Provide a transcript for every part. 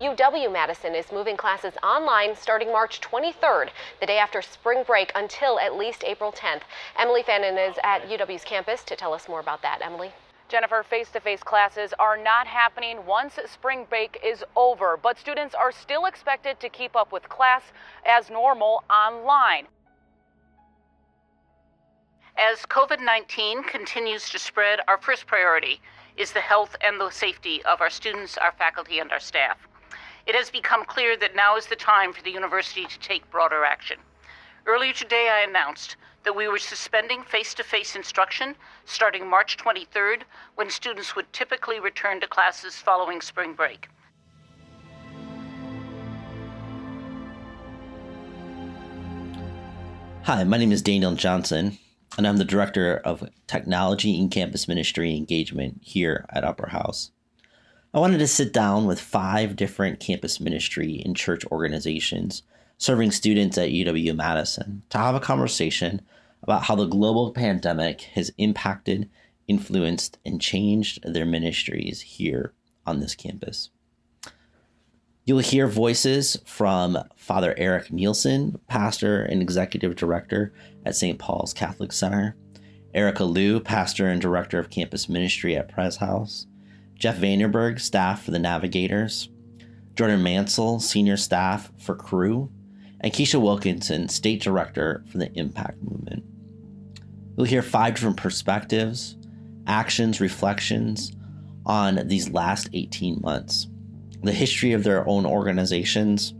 UW Madison is moving classes online starting March 23rd, the day after spring break, until at least April 10th. Emily Fannin is at UW's campus to tell us more about that. Emily? Jennifer, face to face classes are not happening once spring break is over, but students are still expected to keep up with class as normal online. As COVID 19 continues to spread, our first priority is the health and the safety of our students, our faculty, and our staff it has become clear that now is the time for the university to take broader action. Earlier today, I announced that we were suspending face to face instruction starting March 23rd, when students would typically return to classes following spring break. Hi, my name is Daniel Johnson, and I'm the Director of Technology and Campus Ministry Engagement here at Upper House. I wanted to sit down with five different campus ministry and church organizations serving students at UW Madison to have a conversation about how the global pandemic has impacted, influenced, and changed their ministries here on this campus. You'll hear voices from Father Eric Nielsen, pastor and executive director at St. Paul's Catholic Center, Erica Liu, pastor and director of campus ministry at Pres House, Jeff Vandenberg, staff for the Navigators, Jordan Mancl, senior staff for Cru, and Kesha Wilkinson, state director for the Impact Movement. You'll hear five different perspectives, actions, reflections on these last 18 months, the history of their own organizations,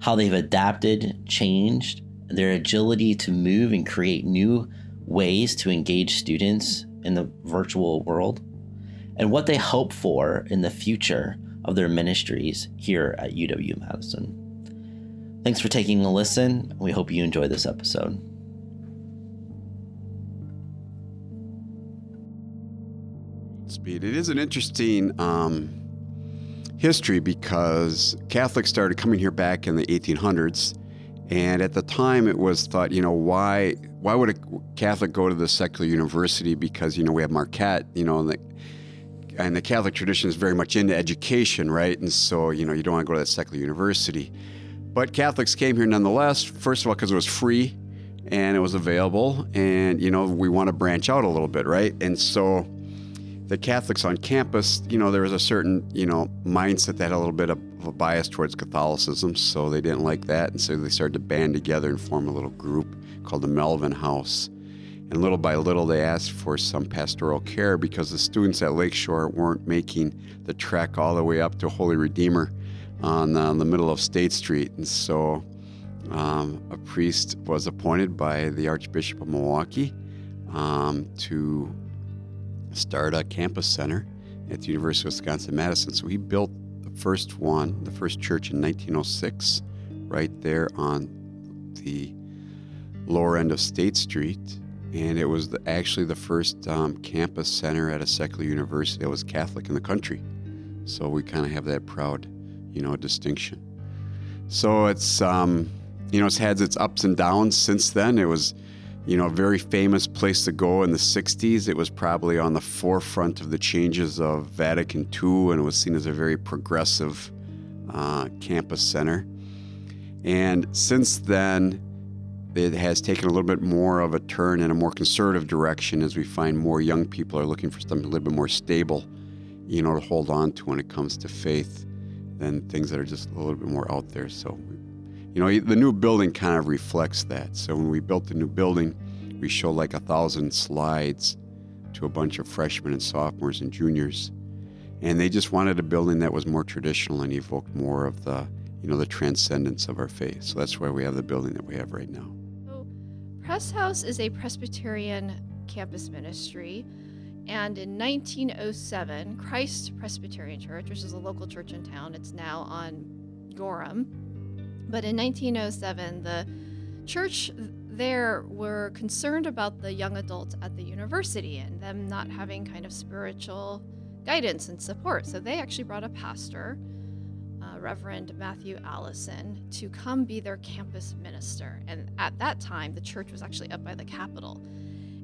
how they've adapted, changed, their agility to move and create new ways to engage students in the virtual world and what they hope for in the future of their ministries here at UW Madison. Thanks for taking a listen. We hope you enjoy this episode. Speed. It is an interesting um, history because Catholics started coming here back in the 1800s, and at the time it was thought, you know, why why would a Catholic go to the secular university? Because you know we have Marquette, you know, and the, and the Catholic tradition is very much into education, right? And so, you know, you don't want to go to that secular university. But Catholics came here nonetheless, first of all, because it was free and it was available. And, you know, we want to branch out a little bit, right? And so the Catholics on campus, you know, there was a certain, you know, mindset that had a little bit of a bias towards Catholicism. So they didn't like that. And so they started to band together and form a little group called the Melvin House. And little by little, they asked for some pastoral care because the students at Lakeshore weren't making the trek all the way up to Holy Redeemer on, uh, the middle of State Street. And so um, a priest was appointed by the Archbishop of Milwaukee um, to start a campus center at the University of Wisconsin Madison. So he built the first one, the first church in 1906, right there on the lower end of State Street and it was the, actually the first um, campus center at a secular university that was Catholic in the country. So we kind of have that proud, you know, distinction. So it's, um, you know, it's had its ups and downs since then. It was, you know, a very famous place to go in the 60s. It was probably on the forefront of the changes of Vatican II and it was seen as a very progressive uh, campus center. And since then, it has taken a little bit more of a turn in a more conservative direction as we find more young people are looking for something a little bit more stable, you know, to hold on to when it comes to faith than things that are just a little bit more out there. So, you know, the new building kind of reflects that. So when we built the new building, we showed like a thousand slides to a bunch of freshmen and sophomores and juniors. And they just wanted a building that was more traditional and evoked more of the, you know, the transcendence of our faith. So that's why we have the building that we have right now. Pres House is a Presbyterian campus ministry. And in 1907, Christ Presbyterian Church, which is a local church in town, it's now on Gorham. But in 1907, the church there were concerned about the young adults at the university and them not having kind of spiritual guidance and support. So they actually brought a pastor Reverend Matthew Allison to come be their campus minister. And at that time, the church was actually up by the Capitol.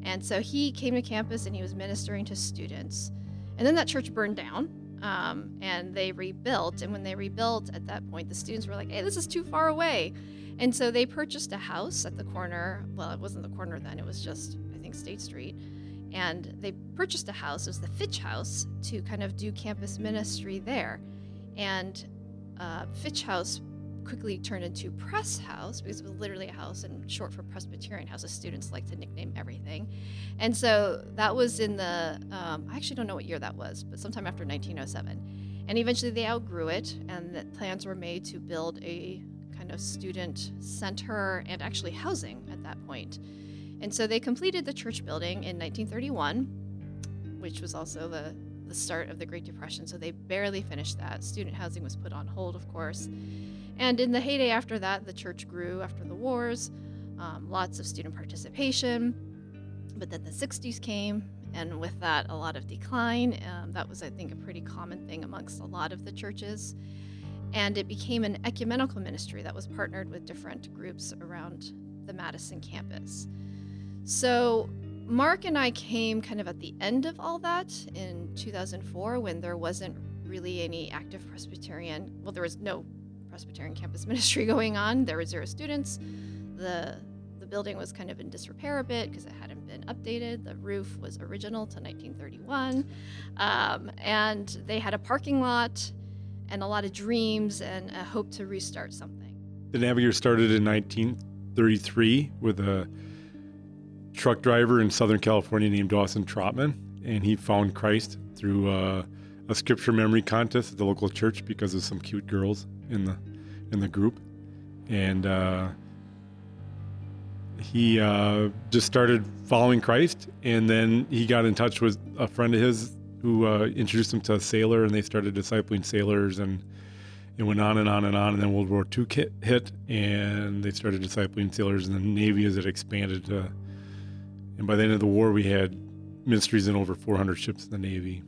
And so he came to campus and he was ministering to students. And then that church burned down um, and they rebuilt. And when they rebuilt, at that point, the students were like, "Hey, this is too far away," and so they purchased a house at the corner. Well, it wasn't the corner then; it was just I think State Street. And they purchased a house. It was the Fitch House to kind of do campus ministry there. And uh, Fitch House quickly turned into Pres House because it was literally a house and short for Presbyterian House, as students like to nickname everything. And so that was in the, um, I actually don't know what year that was, but sometime after 1907. And eventually they outgrew it, and plans were made to build a kind of student center and actually housing at that point. And so they completed the church building in 1931, which was also the, the start of the Great Depression. So they barely finished that. Student housing was put on hold, of course. And in the heyday after that, the church grew after the wars, um, lots of student participation. But then the 60s came, and with that, a lot of decline. Um, that was, I think, a pretty common thing amongst a lot of the churches. And it became an ecumenical ministry that was partnered with different groups around the Madison campus. So Mark and I came kind of at the end of all that in 2004 when there wasn't really any active Presbyterian, well, there was no Presbyterian campus ministry going on. There were zero students. The the building was kind of in disrepair a bit because it hadn't been updated. The roof was original to 1931, um, and they had a parking lot and a lot of dreams and a hope to restart something. The Navigator started in 1933 with a truck driver in Southern California named Dawson Trotman, and he found Christ through uh, a scripture memory contest at the local church because of some cute girls in the in the group, and uh, he uh, just started following Christ. And then he got in touch with a friend of his who uh, introduced him to a sailor, and they started discipling sailors, and it went on and on and on. And then World War II hit, and they started discipling sailors, and the Navy as it expanded. To, and by the end of the war, we had ministries in over 400 ships in the Navy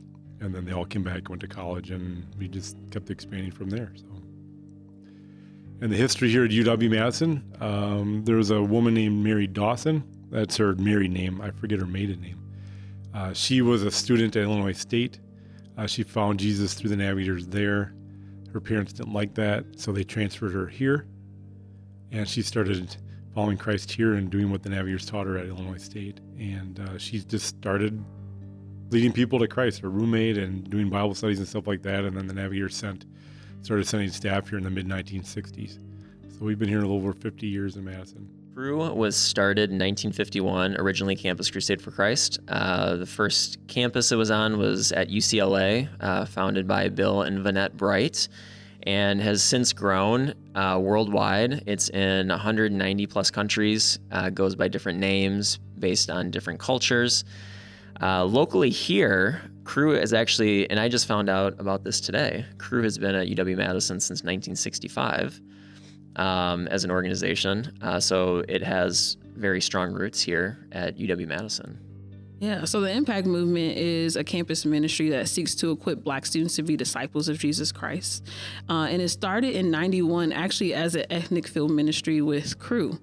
and then they all came back, went to college, and we just kept expanding from there. So, and the history here at UW Madison, um, there was a woman named Mary Dawson. That's her married name. I forget her maiden name. Uh, she was a student at Illinois State. Uh, she found Jesus through the Navigators there. Her parents didn't like that, so they transferred her here, and she started following Christ here and doing what the Navigators taught her at Illinois State. And uh, she just started leading people to Christ, her roommate, and doing Bible studies and stuff like that. And then the Navigator sent, started sending staff here in the mid 1960s. So we've been here a little over 50 years in Madison. Cru was started in 1951, originally Campus Crusade for Christ. Uh, the first campus it was on was at UCLA, uh, founded by Bill and Vonette Bright, and has since grown uh, worldwide. It's in 190 plus countries, uh, goes by different names based on different cultures. Uh, locally here, Cru is actually, and I just found out about this today. Cru has been at UW Madison since 1965 um, as an organization. Uh, so it has very strong roots here at UW Madison. Yeah, so the Impact Movement is a campus ministry that seeks to equip Black students to be disciples of Jesus Christ. Uh, and it started in 91 actually as an ethnic field ministry with Cru.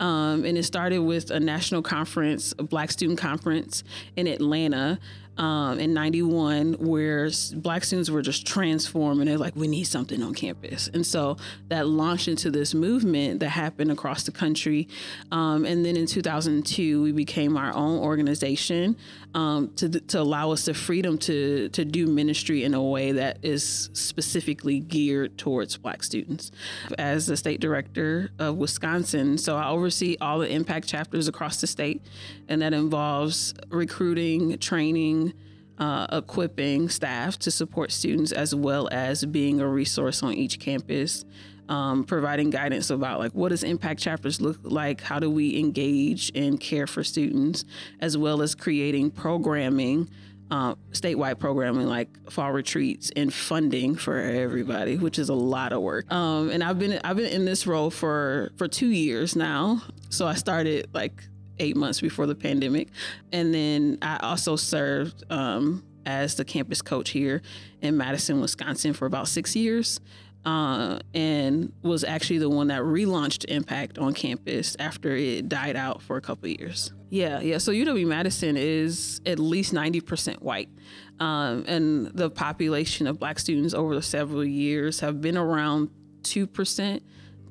Um, and it started with a national conference, a Black Student Conference in Atlanta um, in 91 where black students were just transformed and they're like, we need something on campus. And so that launched into this movement that happened across the country. Um, and then in 2002, we became our own organization um, to, to allow us the freedom to, to do ministry in a way that is specifically geared towards black students. As the state director of Wisconsin, so I oversee all the impact chapters across the state, and that involves recruiting, training, uh, equipping staff to support students as well as being a resource on each campus um, providing guidance about like what does impact chapters look like how do we engage and care for students as well as creating programming uh, statewide programming like fall retreats and funding for everybody, which is a lot of work. Um, and I've been I've been in this role for for two years now. So I started like eight months before the pandemic. And then I also served um, as the campus coach here in Madison, Wisconsin for about six years. uh, and was actually the one that relaunched Impact on campus after it died out for a couple years. Yeah, yeah. So UW Madison is at least 90% white. Um, and the population of black students over the several years have been around 2%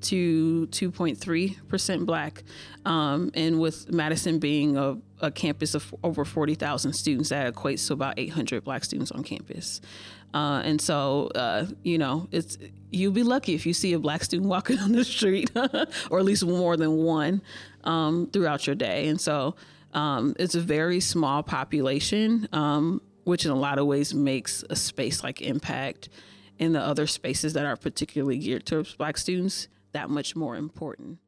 to 2.3% black. Um, and with Madison being a, a campus of over 40,000 students, that equates to about 800 black students on campus. Uh, and so, uh, you know, it's you'll be lucky if you see a black student walking on the street, or at least more than one um, throughout your day. And so, um, it's a very small population, um, which in a lot of ways makes a space like Impact and the other spaces that are particularly geared towards black students that much more important.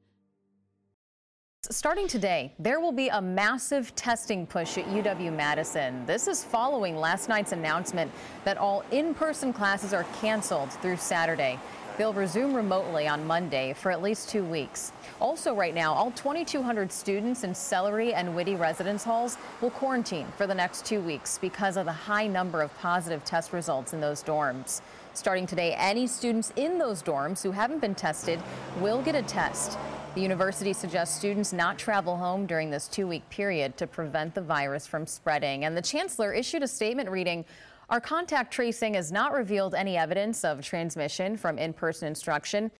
Starting today, there will be a massive testing push at UW Madison. This is following last night's announcement that all in person classes are canceled through Saturday. They'll resume remotely on Monday for at least two weeks. Also, right now, all 2,200 students in Sellery and Witte residence halls will quarantine for the next two weeks because of the high number of positive test results in those dorms. Starting today, any students in those dorms who haven't been tested will get a test. The university suggests students not travel home during this two week period to prevent the virus from spreading. And the chancellor issued a statement reading Our contact tracing has not revealed any evidence of transmission from in person instruction.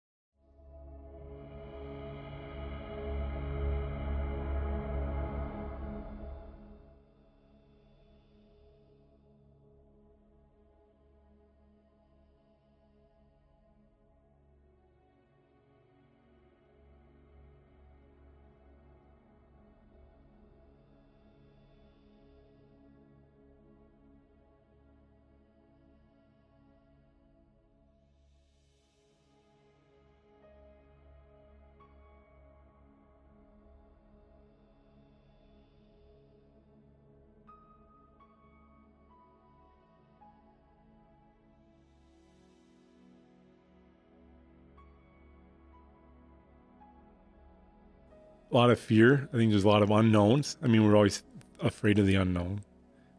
A lot of fear. I think there's a lot of unknowns. I mean, we're always afraid of the unknown.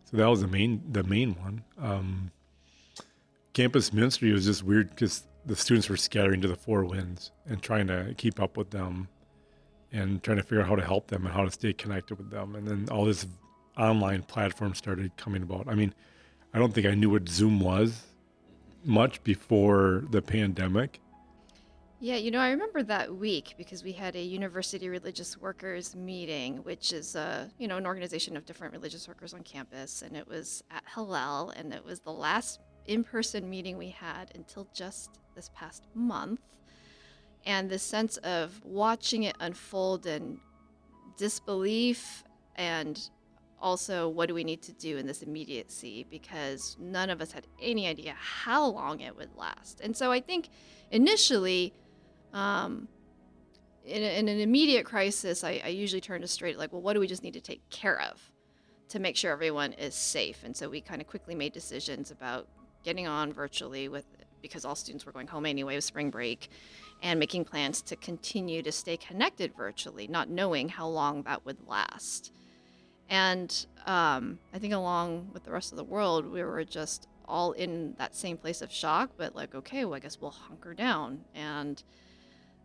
So that was the main the main one. Um, campus ministry was just weird because the students were scattering to the four winds and trying to keep up with them and trying to figure out how to help them and how to stay connected with them. And then all this online platform started coming about. I mean, I don't think I knew what Zoom was much before the pandemic. Yeah, you know, I remember that week because we had a university religious workers meeting, which is a, you know, an organization of different religious workers on campus, and it was at Hillel, and it was the last in-person meeting we had until just this past month. And the sense of watching it unfold and disbelief and also what do we need to do in this immediacy because none of us had any idea how long it would last. And so I think initially um, in, a, in, an immediate crisis, I, I, usually turn to straight like, well, what do we just need to take care of to make sure everyone is safe? And so we kind of quickly made decisions about getting on virtually with because all students were going home anyway with spring break and making plans to continue to stay connected virtually, not knowing how long that would last. And um, I think along with the rest of the world, we were just all in that same place of shock, but like, okay, well, I guess we'll hunker down and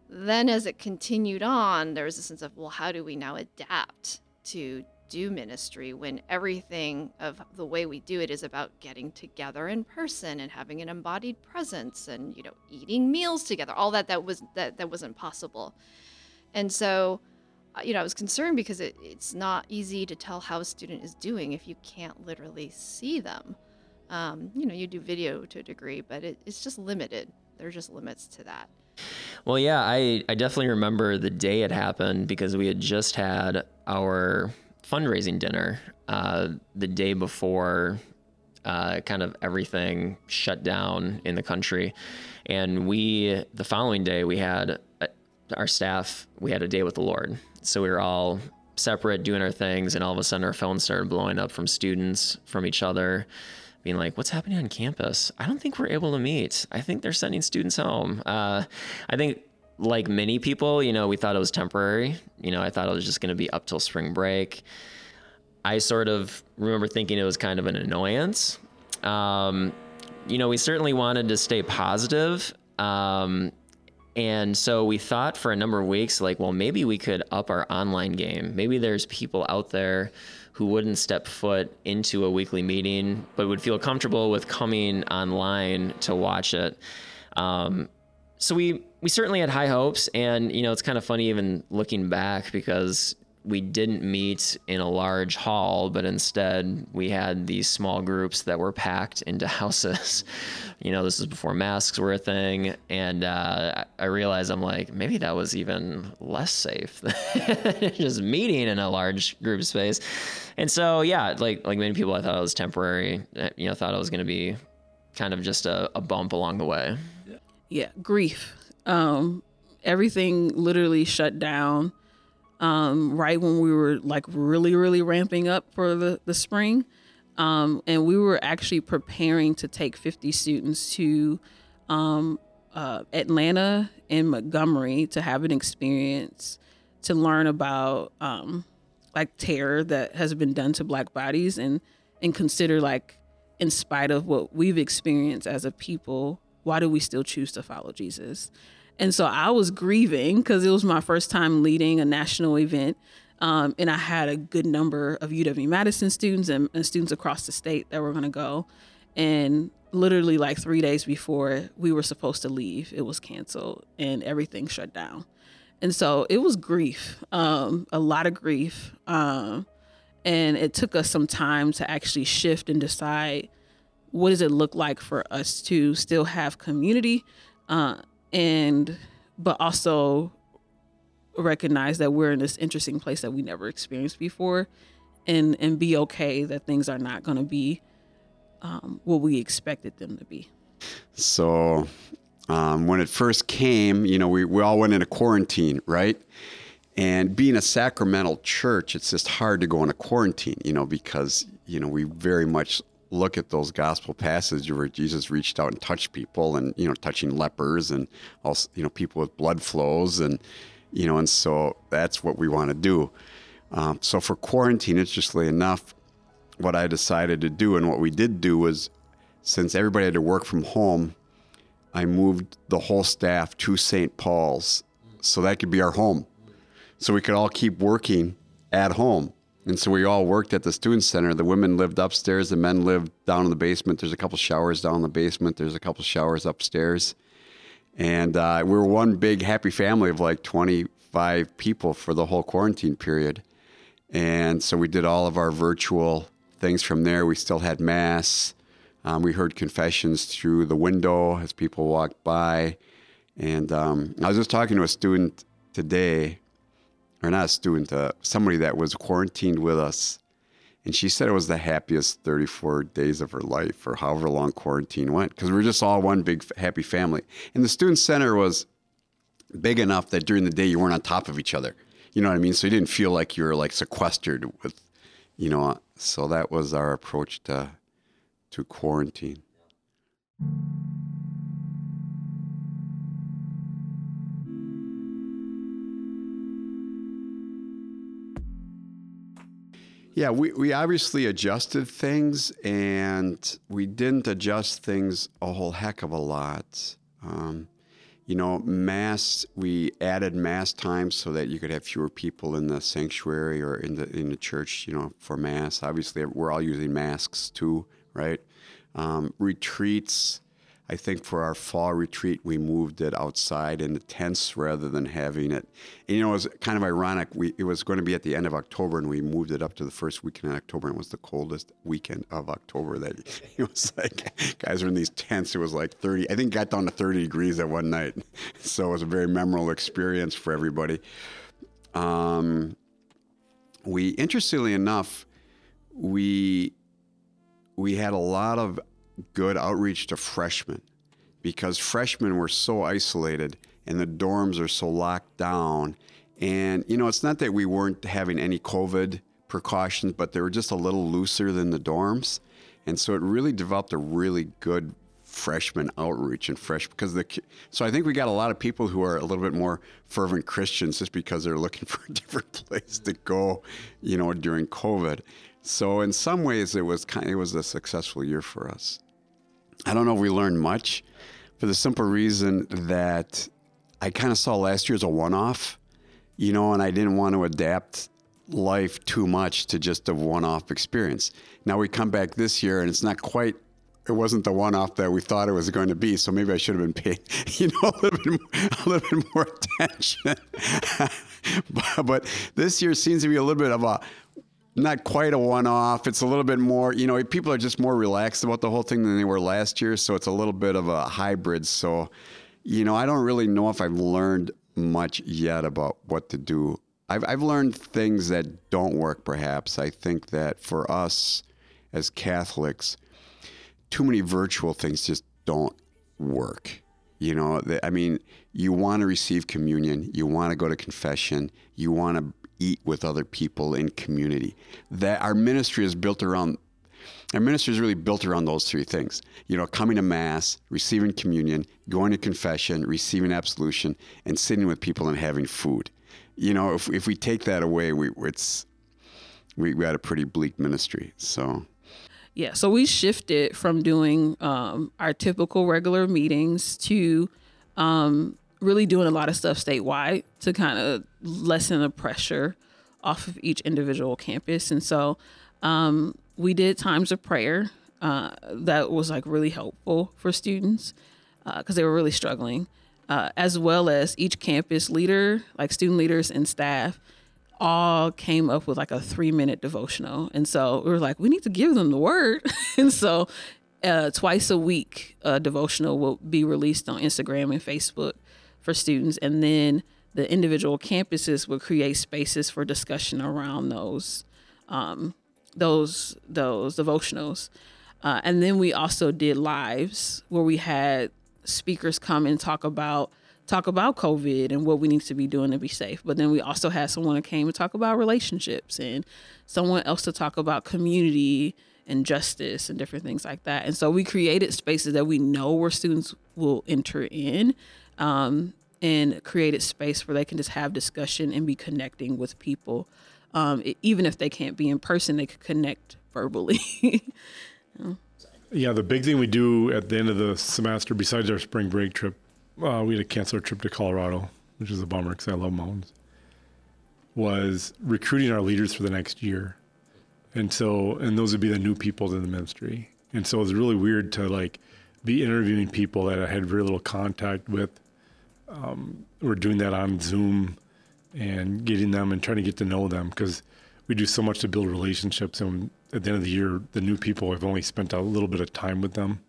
then as it continued on, there was a sense of, well, how do we now adapt to do ministry when everything of the way we do it is about getting together in person and having an embodied presence and you know eating meals together all that that was that that wasn't possible. And so uh, you know i was concerned because it, it's not easy to tell how a student is doing if you can't literally see them. Um, you know you do video to a degree but it, it's just limited. There are just limits to that well, yeah, I, I definitely remember the day it happened because we had just had our fundraising dinner uh, the day before uh, kind of everything shut down in the country. And we, the following day, we had uh, our staff, we had a day with the Lord. So we were all separate doing our things, and all of a sudden our phones started blowing up from students, from each other being like, what's happening on campus? I don't think we're able to meet. I think they're sending students home. Uh, I think, like many people, you know, we thought it was temporary. You know, I thought it was just going to be up till spring break. I sort of remember thinking it was kind of an annoyance. Um, you know, we certainly wanted to stay positive. Um, and so we thought for a number of weeks, like, well, maybe we could up our online game. Maybe there's people out there who wouldn't step foot into a weekly meeting, but would feel comfortable with coming online to watch it. Um, so we we certainly had high hopes, and you know, it's kind of funny even looking back because we didn't meet in a large hall, but instead we had these small groups that were packed into houses. you know, this is before masks were a thing, and uh, I realized I'm like, maybe that was even less safe than just meeting in a large group space. And so, yeah, like like many people, I thought it was temporary. You know, thought it was going to be kind of just a, a bump along the way. Yeah, grief. Um, everything literally shut down um, right when we were like really, really ramping up for the, the spring. Um, and we were actually preparing to take 50 students to um, uh, Atlanta and Montgomery to have an experience to learn about um, like terror that has been done to Black bodies and and consider like in spite of what we've experienced as a people, why do we still choose to follow Jesus? And so I was grieving because it was my first time leading a national event. Um, and I had a good number of UW Madison students and, and students across the state that were going to go. And literally, like three days before we were supposed to leave, it was canceled and everything shut down. And so it was grief, um, a lot of grief. Um, and it took us some time to actually shift and decide what does it look like for us to still have community uh, and but also recognize that we're in this interesting place that we never experienced before and and be okay that things are not going to be um, what we expected them to be. So um, when it first came you know we, we all went into quarantine right? And being a sacramental church it's just hard to go into quarantine you know because you know we very much look at those gospel passages where Jesus reached out and touched people and, you know, touching lepers and also, you know, people with blood flows and, you know, and so that's what we want to do. Um, so for quarantine, interestingly enough, what I decided to do and what we did do was since everybody had to work from home, I moved the whole staff to St. Paul's so that could be our home. So we could all keep working at home. And so we all worked at the student center. The women lived upstairs, the men lived down in the basement. There's a couple showers down in the basement. There's a couple showers upstairs. And uh, we were one big happy family of like 25 people for the whole quarantine period. And so we did all of our virtual things from there. We still had mass. Um, we heard confessions through the window as people walked by. And um, I was just talking to a student today or not a student, uh, somebody that was quarantined with us. And she said it was the happiest 34 days of her life, or however long quarantine went, because we were just all one big happy family. And the student center was big enough that during the day you weren't on top of each other. You know what I mean? So you didn't feel like you were like sequestered with, you know. So that was our approach to to quarantine. Yeah, we, we obviously adjusted things and we didn't adjust things a whole heck of a lot. Um, you know, mass, we added mass times so that you could have fewer people in the sanctuary or in the, in the church, you know, for mass. Obviously, we're all using masks too, right? Um, retreats, I think for our fall retreat, we moved it outside in the tents rather than having it. And, you know, it was kind of ironic. We, it was going to be at the end of October, and we moved it up to the first weekend in October, and it was the coldest weekend of October. That it was like guys were in these tents. It was like 30. I think got down to 30 degrees that one night. So it was a very memorable experience for everybody. Um, we, interestingly enough, we we had a lot of good outreach to freshmen because freshmen were so isolated and the dorms are so locked down. And, you know, it's not that we weren't having any COVID precautions, but they were just a little looser than the dorms. And so it really developed a really good freshman outreach and fresh because the so I think we got a lot of people who are a little bit more fervent Christians just because they're looking for a different place to go, you know, during COVID. So in some ways it was kind of, it was a successful year for us. I don't know if we learned much, for the simple reason that I kind of saw last year as a one off, you know, and I didn't want to adapt life too much to just a one off experience. Now we come back this year and it's not quite it wasn't the one-off that we thought it was going to be. So maybe I should have been paying, you know, a little bit, more, a little bit more attention. but, but, this year seems to be a little bit of a not quite a one-off. It's a little bit more, you know, people are just more relaxed about the whole thing than they were last year. So it's a little bit of a hybrid. So, you know, I don't really know if I've learned much yet about what to do. I've, I've learned things that don't work. Perhaps I think that for us as Catholics too many virtual things just don't work. You know, I mean, you want to receive communion, you want to go to confession, you want to eat with other people in community. That our ministry is built around our ministry is really built around those three things. You know, coming to mass, receiving communion, going to confession, receiving absolution, and sitting with people and having food. You know, if, if we take that away, we it's we, we had a pretty bleak ministry. So yeah, so we shifted from doing um, our typical regular meetings to um, really doing a lot of stuff statewide to kind of lessen the pressure off of each individual campus. And so um, we did times of prayer uh, that was like really helpful for students because uh, they were really struggling, uh, as well as each campus leader, like student leaders and staff, all came up with like a three minute devotional. And so we were like, we need to give them the word. and so uh, twice a week, a devotional will be released on Instagram and Facebook for students. And then the individual campuses would create spaces for discussion around those um, those those devotionals. Uh, and then we also did lives where we had speakers come and talk about talk about COVID and what we need to be doing to be safe. But then we also had someone that came to talk about relationships and someone else to talk about community and justice and different things like that. And so we created spaces that we know where students will enter in um, and created space where they can just have discussion and be connecting with people. Um, it, even if they can't be in person, they could connect verbally. Yeah, the big thing we do at the end of the semester, besides our spring break trip, uh, we had to cancel our trip to Colorado, which is a bummer because I love mountains, was recruiting our leaders for the next year. And so, and those would be the new people in the ministry. And so it was really weird to like be interviewing people that I had very little contact with. Um, we're doing that on Zoom and getting them and trying to get to know them because we do so much to build relationships. And at the end of the year, the new people, I've only spent a little bit of time with them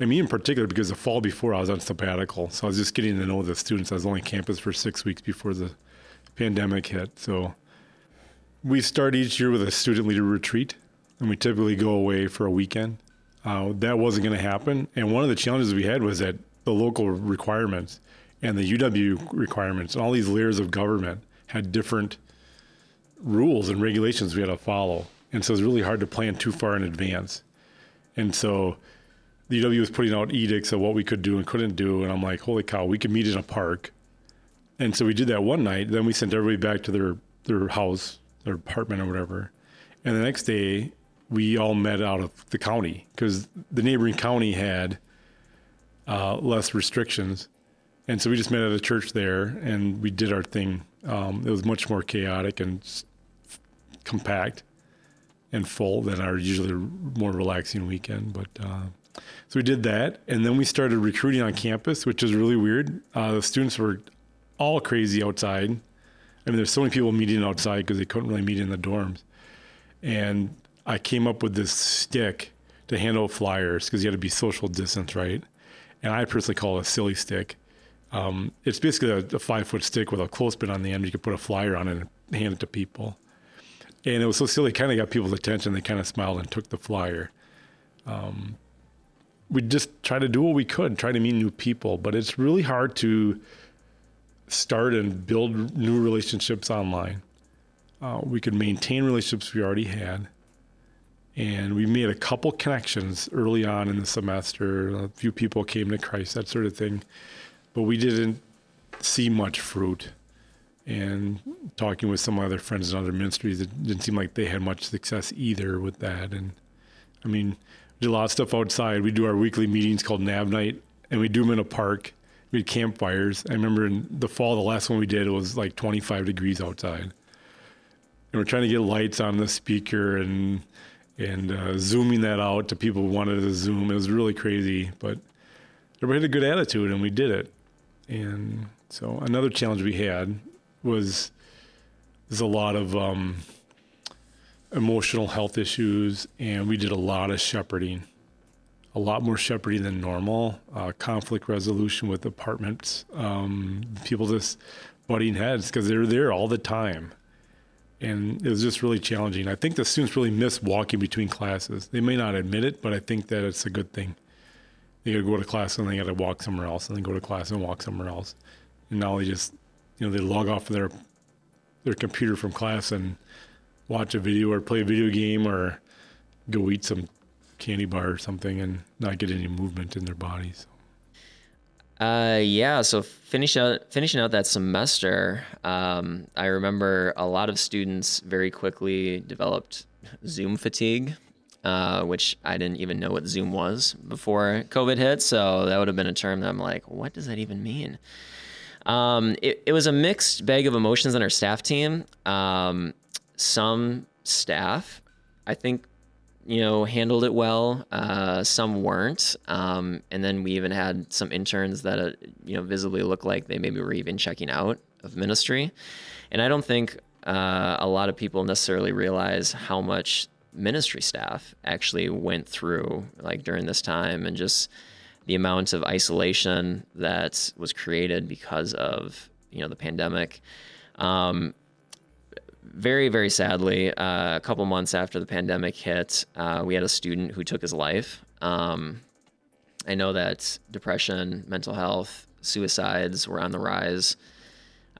and me in particular, because the fall before I was on sabbatical, so I was just getting to know the students. I was only on campus for six weeks before the pandemic hit. So we start each year with a student leader retreat, and we typically go away for a weekend. Uh, that wasn't going to happen, and one of the challenges we had was that the local requirements and the UW requirements and all these layers of government had different rules and regulations we had to follow, and so it was really hard to plan too far in advance. And so the UW was putting out edicts of what we could do and couldn't do, and I'm like, holy cow, we could meet in a park. And so we did that one night. Then we sent everybody back to their their house, their apartment or whatever. And the next day, we all met out of the county because the neighboring county had uh, less restrictions. And so we just met at a church there and we did our thing. Um, it was much more chaotic and compact and full than our usually more relaxing weekend. But uh, so we did that, and then we started recruiting on campus, which is really weird. Uh, the students were all crazy outside. I mean, there's so many people meeting outside because they couldn't really meet in the dorms. And I came up with this stick to handle flyers because you had to be social distance, right? And I personally call it a silly stick. Um, it's basically a, a, five foot stick with a clothespin on the end. You could put a flyer on it and hand it to people. And it was so silly, kind of got people's attention. They kind of smiled and took the flyer. Um, we just try to do what we could, try to meet new people, but it's really hard to start and build new relationships online. Uh, we could maintain relationships we already had. And we made a couple connections early on in the semester. A few people came to Christ, that sort of thing. But we didn't see much fruit. And talking with some other friends in other ministries, it didn't seem like they had much success either with that. And I mean, we do a lot of stuff outside. We do our weekly meetings called Nav Night and we do them in a park. We had campfires. I remember in the fall, the last one we did, it was like 25 degrees outside. And we're trying to get lights on the speaker and and uh, zooming that out to people who wanted to zoom. It was really crazy, but everybody had a good attitude, and we did it. And so another challenge we had was there's a lot of um, emotional health issues, and we did a lot of shepherding, a lot more shepherding than normal. Uh, conflict resolution with apartments, um, people just butting heads because they're there all the time, and it was just really challenging. I think the students really miss walking between classes. They may not admit it, but I think that it's a good thing. They got to go to class and they got to walk somewhere else, and then go to class and walk somewhere else. And now they just, you know, they log off their their computer from class and watch a video or play a video game or go eat some candy bar or something and not get any movement in their bodies. Uh, yeah. So finish out finishing out that semester, um, I remember a lot of students very quickly developed Zoom fatigue, uh, which I didn't even know what Zoom was before COVID hit. So that would have been a term that I'm like, what does that even mean? Um, it, it was a mixed bag of emotions on our staff team. Um, some staff, I think, you know, handled it well. Uh, some weren't. Um, and then we even had some interns that, uh, you know, visibly looked like they maybe were even checking out of ministry. And I don't think uh, a lot of people necessarily realize how much ministry staff actually went through like during this time and just the amount of isolation that was created because of you know the pandemic. Um, very very sadly, uh, a couple months after the pandemic hit, uh, we had a student who took his life. Um, I know that depression, mental health, suicides were on the rise.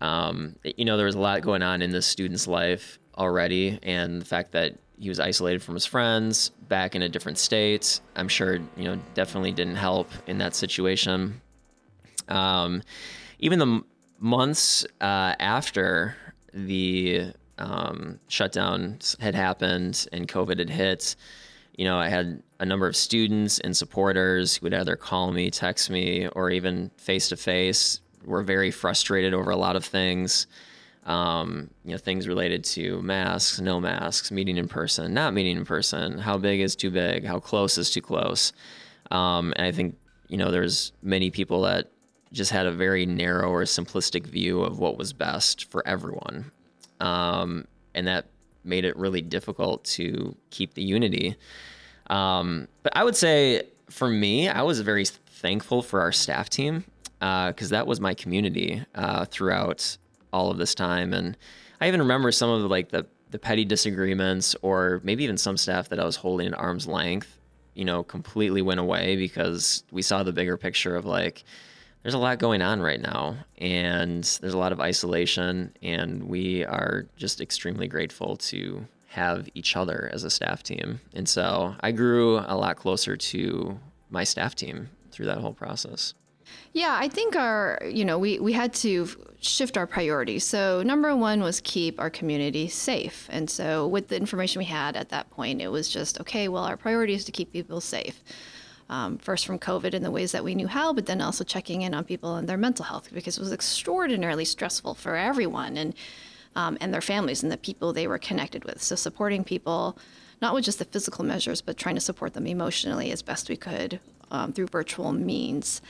Um, you know, there was a lot going on in this student's life already, and the fact that he was isolated from his friends, back in a different state. I'm sure, you know, definitely didn't help in that situation. Um, even the m- months uh, after the um, shutdown had happened and COVID had hit, you know, I had a number of students and supporters who would either call me, text me, or even face to face were very frustrated over a lot of things um, you know, things related to masks, no masks, meeting in person, not meeting in person, how big is too big, how close is too close. Um, and I think, you know, there's many people that just had a very narrow or simplistic view of what was best for everyone. Um, and that made it really difficult to keep the unity. Um, but I would say for me, I was very thankful for our staff team because uh, that was my community uh, throughout all of this time. And I even remember some of the, like the the petty disagreements, or maybe even some staff that I was holding at arm's length, you know, completely went away because we saw the bigger picture of like there's a lot going on right now and there's a lot of isolation and we are just extremely grateful to have each other as a staff team. And so I grew a lot closer to my staff team through that whole process. Yeah, I think our, you know, we, we had to shift our priorities. So, number one was keep our community safe. And so, with the information we had at that point, it was just, okay, well, our priority is to keep people safe. Um, first from COVID in the ways that we knew how, but then also checking in on people and their mental health because it was extraordinarily stressful for everyone and um, and their families and the people they were connected with. So supporting people, not with just the physical measures, but trying to support them emotionally as best we could um, through virtual means.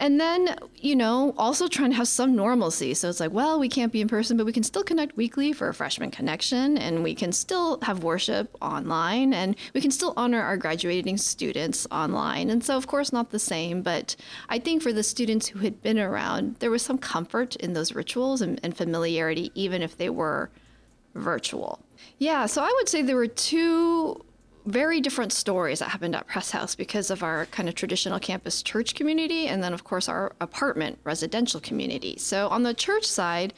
And then, you know, also trying to have some normalcy. So it's like, well, we can't be in person, but we can still connect weekly for a freshman connection, and we can still have worship online, and we can still honor our graduating students online. And so, of course, not the same, but I think for the students who had been around, there was some comfort in those rituals and, and familiarity, even if they were virtual. Yeah, so I would say there were two very different stories that happened at Pres House because of our kind of traditional campus church community and then, of course, our apartment residential community. So, on the church side,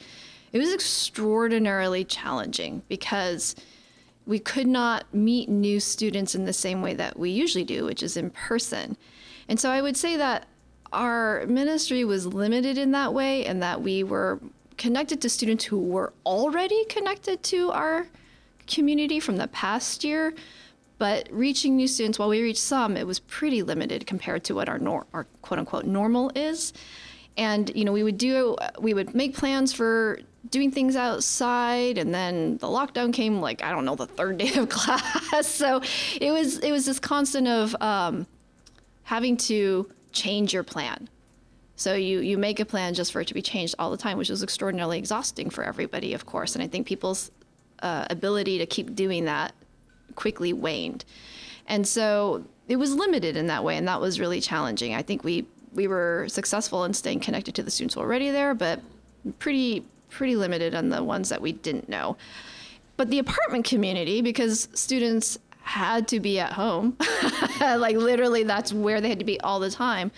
it was extraordinarily challenging because we could not meet new students in the same way that we usually do, which is in person. And so, I would say that our ministry was limited in that way, and that we were connected to students who were already connected to our community from the past year but reaching new students, while we reached some, it was pretty limited compared to what our, nor- our quote unquote normal is. And, you know, we would do, we would make plans for doing things outside and then the lockdown came like, I don't know, the third day of class. so it was, it was this constant of um, having to change your plan. So you, you make a plan just for it to be changed all the time, which was extraordinarily exhausting for everybody, of course. And I think people's uh, ability to keep doing that quickly waned. And so it was limited in that way, and that was really challenging. I think we we were successful in staying connected to the students already there, but pretty pretty limited on the ones that we didn't know. But the apartment community, because students had to be at home, like literally that's where they had to be all the time,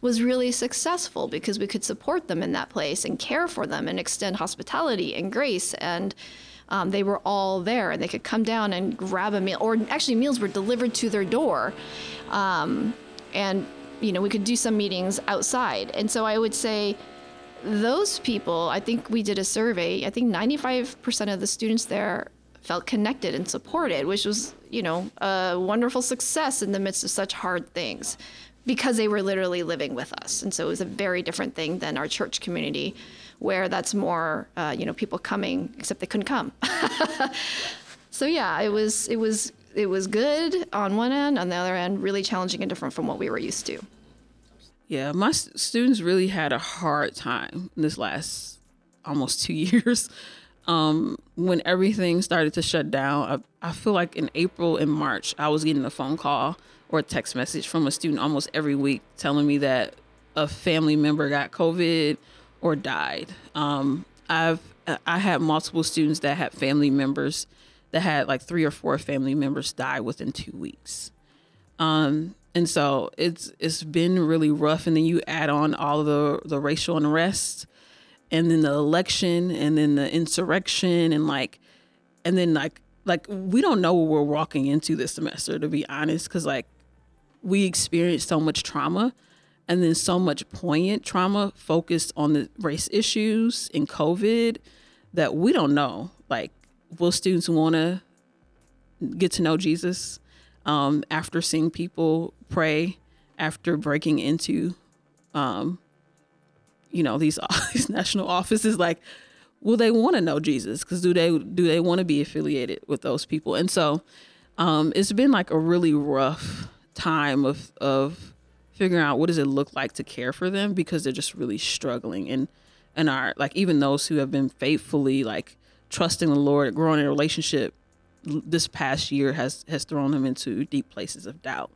was really successful because we could support them in that place and care for them and extend hospitality and grace and um, they were all there and they could come down and grab a meal or actually meals were delivered to their door. Um, and you know we could do some meetings outside. And so i would say those people i think we did a survey. I think 95% of the students there felt connected and supported which was you know a wonderful success in the midst of such hard things because they were literally living with us. And so it was a very different thing than our church community where that's more uh, you know people coming except they couldn't come. So yeah it was it was it was good on one end on the other end really challenging and different from what we were used to. Yeah my st- students really had a hard time this last almost two years. Um, when everything started to shut down I, I feel like in april and march i was getting a phone call or a text message from a student almost every week telling me that a family member got covid or died. Um, I've I had multiple students that had family members that had like three or four family members die within two weeks. Um, and so it's it's been really rough. And then you add on all the the racial unrest, and then the election, and then the insurrection, and like, and then like like we don't know what we're walking into this semester to be honest, because like we experienced so much trauma and then so much poignant trauma focused on the race issues and COVID that we don't know. Like, will students want to get to know Jesus um, after seeing people pray, after breaking into, um, you know, these, these national offices? Like, will they want to know Jesus? Because do they do they want to be affiliated with those people? And so, um, it's been like a really rough time of of figuring out what does it look like to care for them because they're just really struggling and and are like even those who have been faithfully like trusting the Lord, growing in a relationship this past year has has thrown them into deep places of doubt.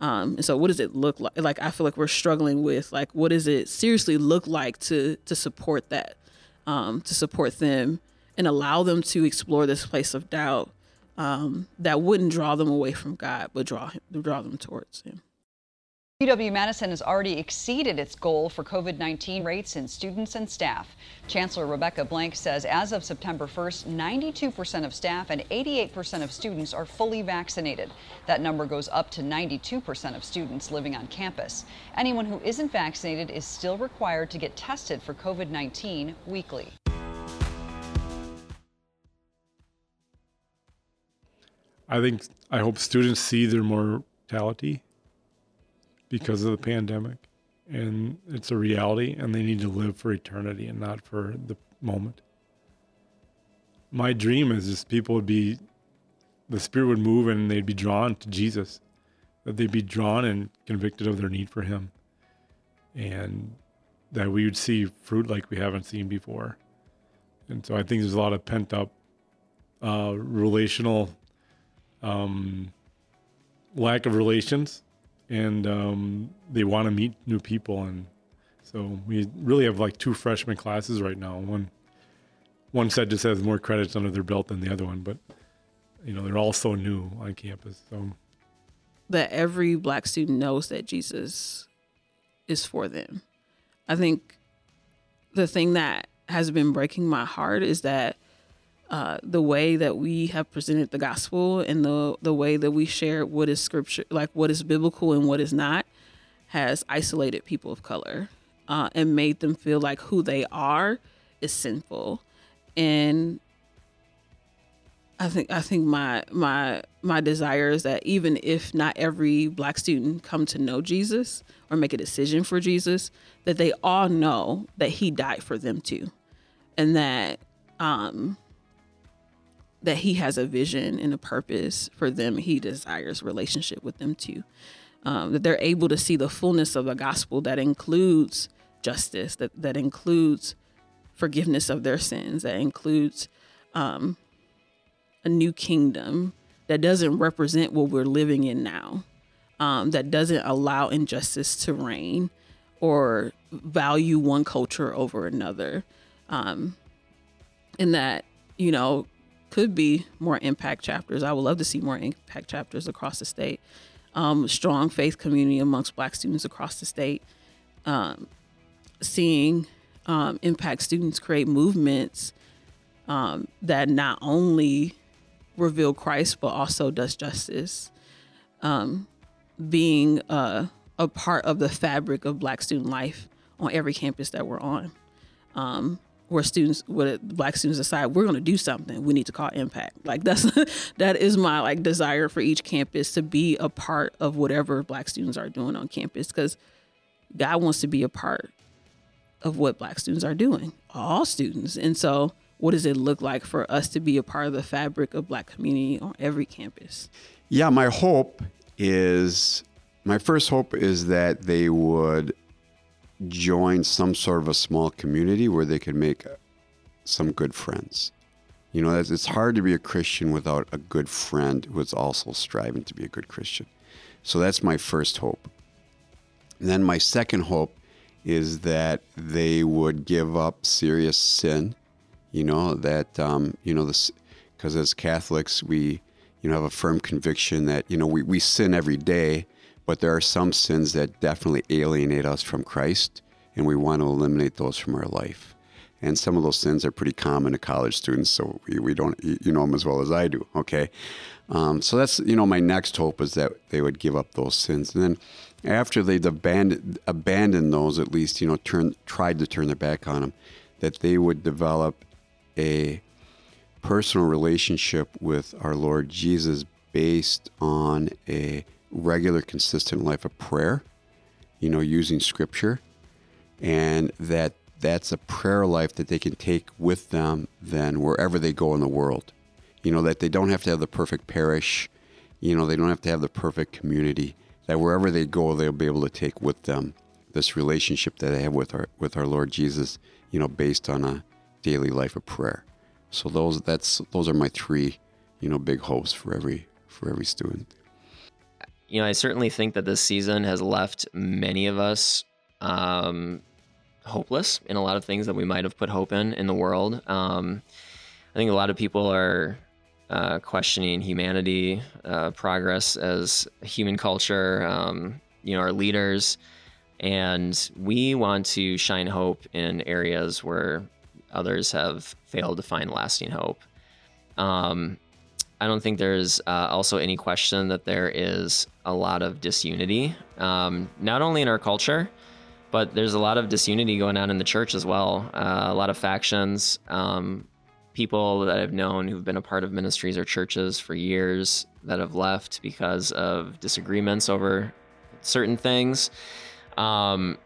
Um, and so what does it look like? Like I feel like we're struggling with like what does it seriously look like to to support that, um, to support them and allow them to explore this place of doubt um, that wouldn't draw them away from God, but draw him, draw them towards Him. UW Madison has already exceeded its goal for COVID 19 rates in students and staff. Chancellor Rebecca Blank says as of September 1st, 92% of staff and 88% of students are fully vaccinated. That number goes up to 92% of students living on campus. Anyone who isn't vaccinated is still required to get tested for COVID 19 weekly. I think, I hope students see their mortality because of the pandemic and it's a reality and they need to live for eternity and not for the moment. My dream is just people would be the spirit would move and they'd be drawn to jesus that they'd be drawn and convicted of their need for him and that we would see fruit like we haven't seen before. And so i think there's a lot of pent up uh, relational um, lack of relations and um, they want to meet new people. And so we really have like two freshman classes right now. One one set just has more credits under their belt than the other one, but you know they're all so new on campus. So that every black student knows that Jesus is for them. I think the thing that has been breaking my heart is that uh, the way that we have presented the gospel and the the way that we share what is scripture, like what is biblical and what is not, has isolated people of color uh, and made them feel like who they are is sinful. And I think I think my my my desire is that even if not every black student come to know Jesus or make a decision for Jesus, that they all know that he died for them too. And that um that he has a vision and a purpose for them. He desires relationship with them too. Um, that they're able to see the fullness of the gospel that includes justice, that that includes forgiveness of their sins, that includes um, a new kingdom that doesn't represent what we're living in now, um, that doesn't allow injustice to reign or value one culture over another. Um, and that, you know, could be more impact chapters. I would love to see more impact chapters across the state. Um, strong faith community amongst Black students across the state. Um, seeing um, impact students create movements um, that not only reveal Christ but also does justice. Um, being uh, a part of the fabric of Black student life on every campus that we're on. Where students, where black students decide we're going to do something, we need to call impact. Like that's that is my like desire for each campus to be a part of whatever black students are doing on campus because God wants to be a part of what black students are doing, all students. And so, what does it look like for us to be a part of the fabric of black community on every campus? Yeah, my hope is my first hope is that they would join some sort of a small community where they can make some good friends. You know, it's hard to be a Christian without a good friend who is also striving to be a good Christian. So that's my first hope. And then my second hope is that they would give up serious sin. You know that um, you know this because as Catholics we you know have a firm conviction that you know we, we sin every day, but there are some sins that definitely alienate us from Christ, and we want to eliminate those from our life. And some of those sins are pretty common to college students, so we, we don't, you know them as well as I do, okay? Um, so that's, you know, my next hope is that they would give up those sins. And then after they'd abandoned, abandoned those, at least, you know, turn, tried to turn their back on them, that they would develop a personal relationship with our Lord Jesus based on a regular, consistent life of prayer, you know, using scripture, and that that's a prayer life that they can take with them then wherever they go in the world. You know, that they don't have to have the perfect parish, you know, they don't have to have the perfect community, that wherever they go, they'll be able to take with them this relationship that they have with our with our Lord Jesus, you know, based on a daily life of prayer. So those that's those are my three, you know, big hopes for every for every student you know, I certainly think that this season has left many of us um, hopeless in a lot of things that we might have put hope in in the world. Um, I think a lot of people are uh, questioning humanity, uh, progress as human culture, um, you know, our leaders. And we want to shine hope in areas where others have failed to find lasting hope. Um, I don't think there's uh, also any question that there is a lot of disunity, um, not only in our culture, but there's a lot of disunity going on in the church as well. Uh, a lot of factions, um, people that I've known who've been a part of ministries or churches for years that have left because of disagreements over certain things. Um,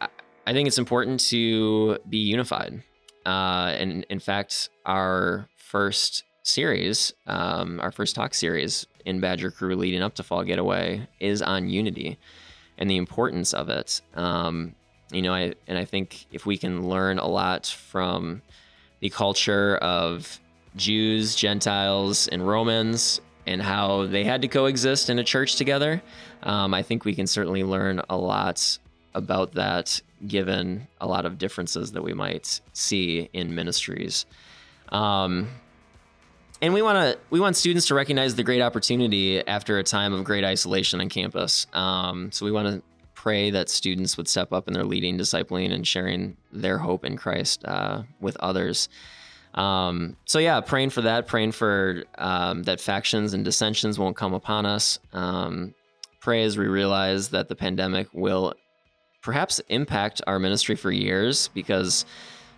I think it's important to be unified. Uh, and in fact, our first series, um, our first talk series in Badger Cru leading up to Fall Getaway, is on unity and the importance of it. Um, you know, I and I think if we can learn a lot from the culture of Jews, Gentiles, and Romans and how they had to coexist in a church together, um, I think we can certainly learn a lot about that given a lot of differences that we might see in ministries. Um, and we want to we want students to recognize the great opportunity after a time of great isolation on campus. Um, so we want to pray that students would step up in their leading, discipling, and sharing their hope in Christ uh, with others. Um, so yeah, praying for that, praying for um, that factions and dissensions won't come upon us. Um, pray as we realize that the pandemic will perhaps impact our ministry for years because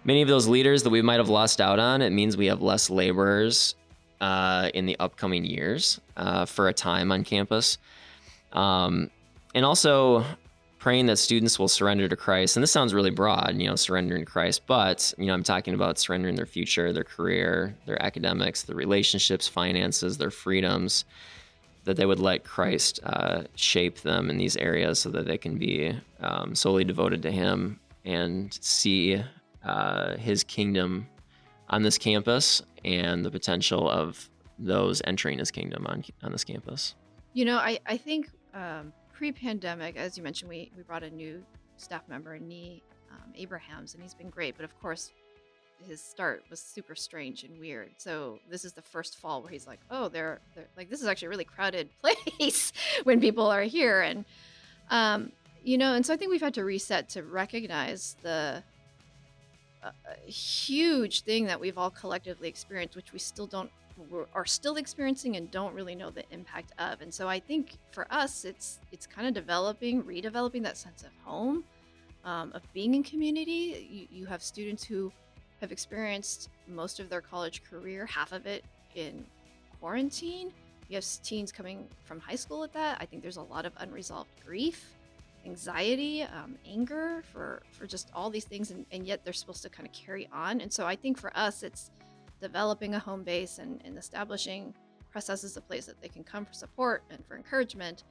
many of those leaders that we might have lost out on, it means we have less laborers uh, in the upcoming years uh, for a time on campus. Um, and also praying that students will surrender to Christ. And this sounds really broad, you know, surrendering to Christ, but, you know, I'm talking about surrendering their future, their career, their academics, their relationships, finances, their freedoms, that they would let Christ uh, shape them in these areas so that they can be um, solely devoted to Him and see uh, His kingdom on this campus and the potential of those entering His kingdom on, on this campus. You know, I, I think um, pre-pandemic, as you mentioned, we, we brought a new staff member, Nee um, Abrahams, and he's been great. But of course, his start was super strange and weird. So this is the first fall where he's like, "Oh, they're, they're like this is actually a really crowded place when people are here," and um, you know, and so I think we've had to reset to recognize the uh, huge thing that we've all collectively experienced, which we still don't are still experiencing and don't really know the impact of. And so I think for us, it's it's kind of developing, redeveloping that sense of home, um, of being in community. You, you have students who have experienced most of their college career, half of it in quarantine. You have teens coming from high school at that. I think there's a lot of unresolved grief, anxiety, um, anger for for just all these things, and, and yet they're supposed to kind of carry on. And so I think for us, it's developing a home base and, and establishing Pres as a place that they can come for support and for encouragement.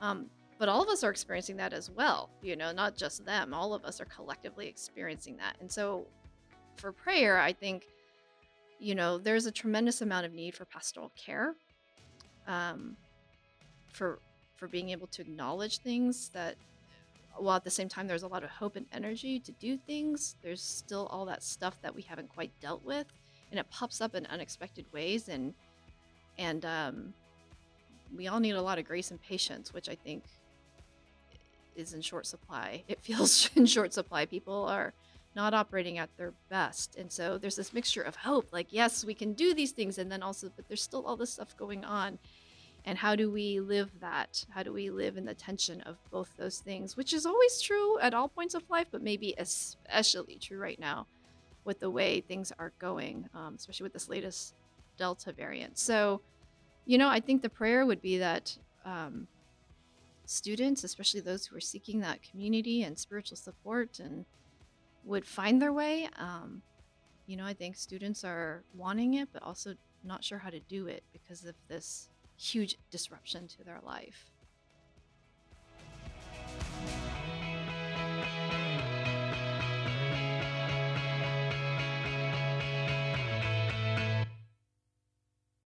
Um, but all of us are experiencing that as well, you know, not just them. All of us are collectively experiencing that. And so for prayer, I think, you know, there's a tremendous amount of need for pastoral care. Um, for for being able to acknowledge things that while at the same time there's a lot of hope and energy to do things, there's still all that stuff that we haven't quite dealt with and it pops up in unexpected ways and and um, we all need a lot of grace and patience which i think is in short supply. It feels in short supply. People are not operating at their best and so there's this mixture of hope like yes we can do these things and then also but there's still all this stuff going on and how do we live that how do we live in the tension of both those things which is always true at all points of life but maybe especially true right now with the way things are going, um, especially with this latest Delta variant. So, you know, I think the prayer would be that um, students, especially those who are seeking that community and spiritual support, and would find their way. Um, you know, I think students are wanting it, but also not sure how to do it because of this huge disruption to their life.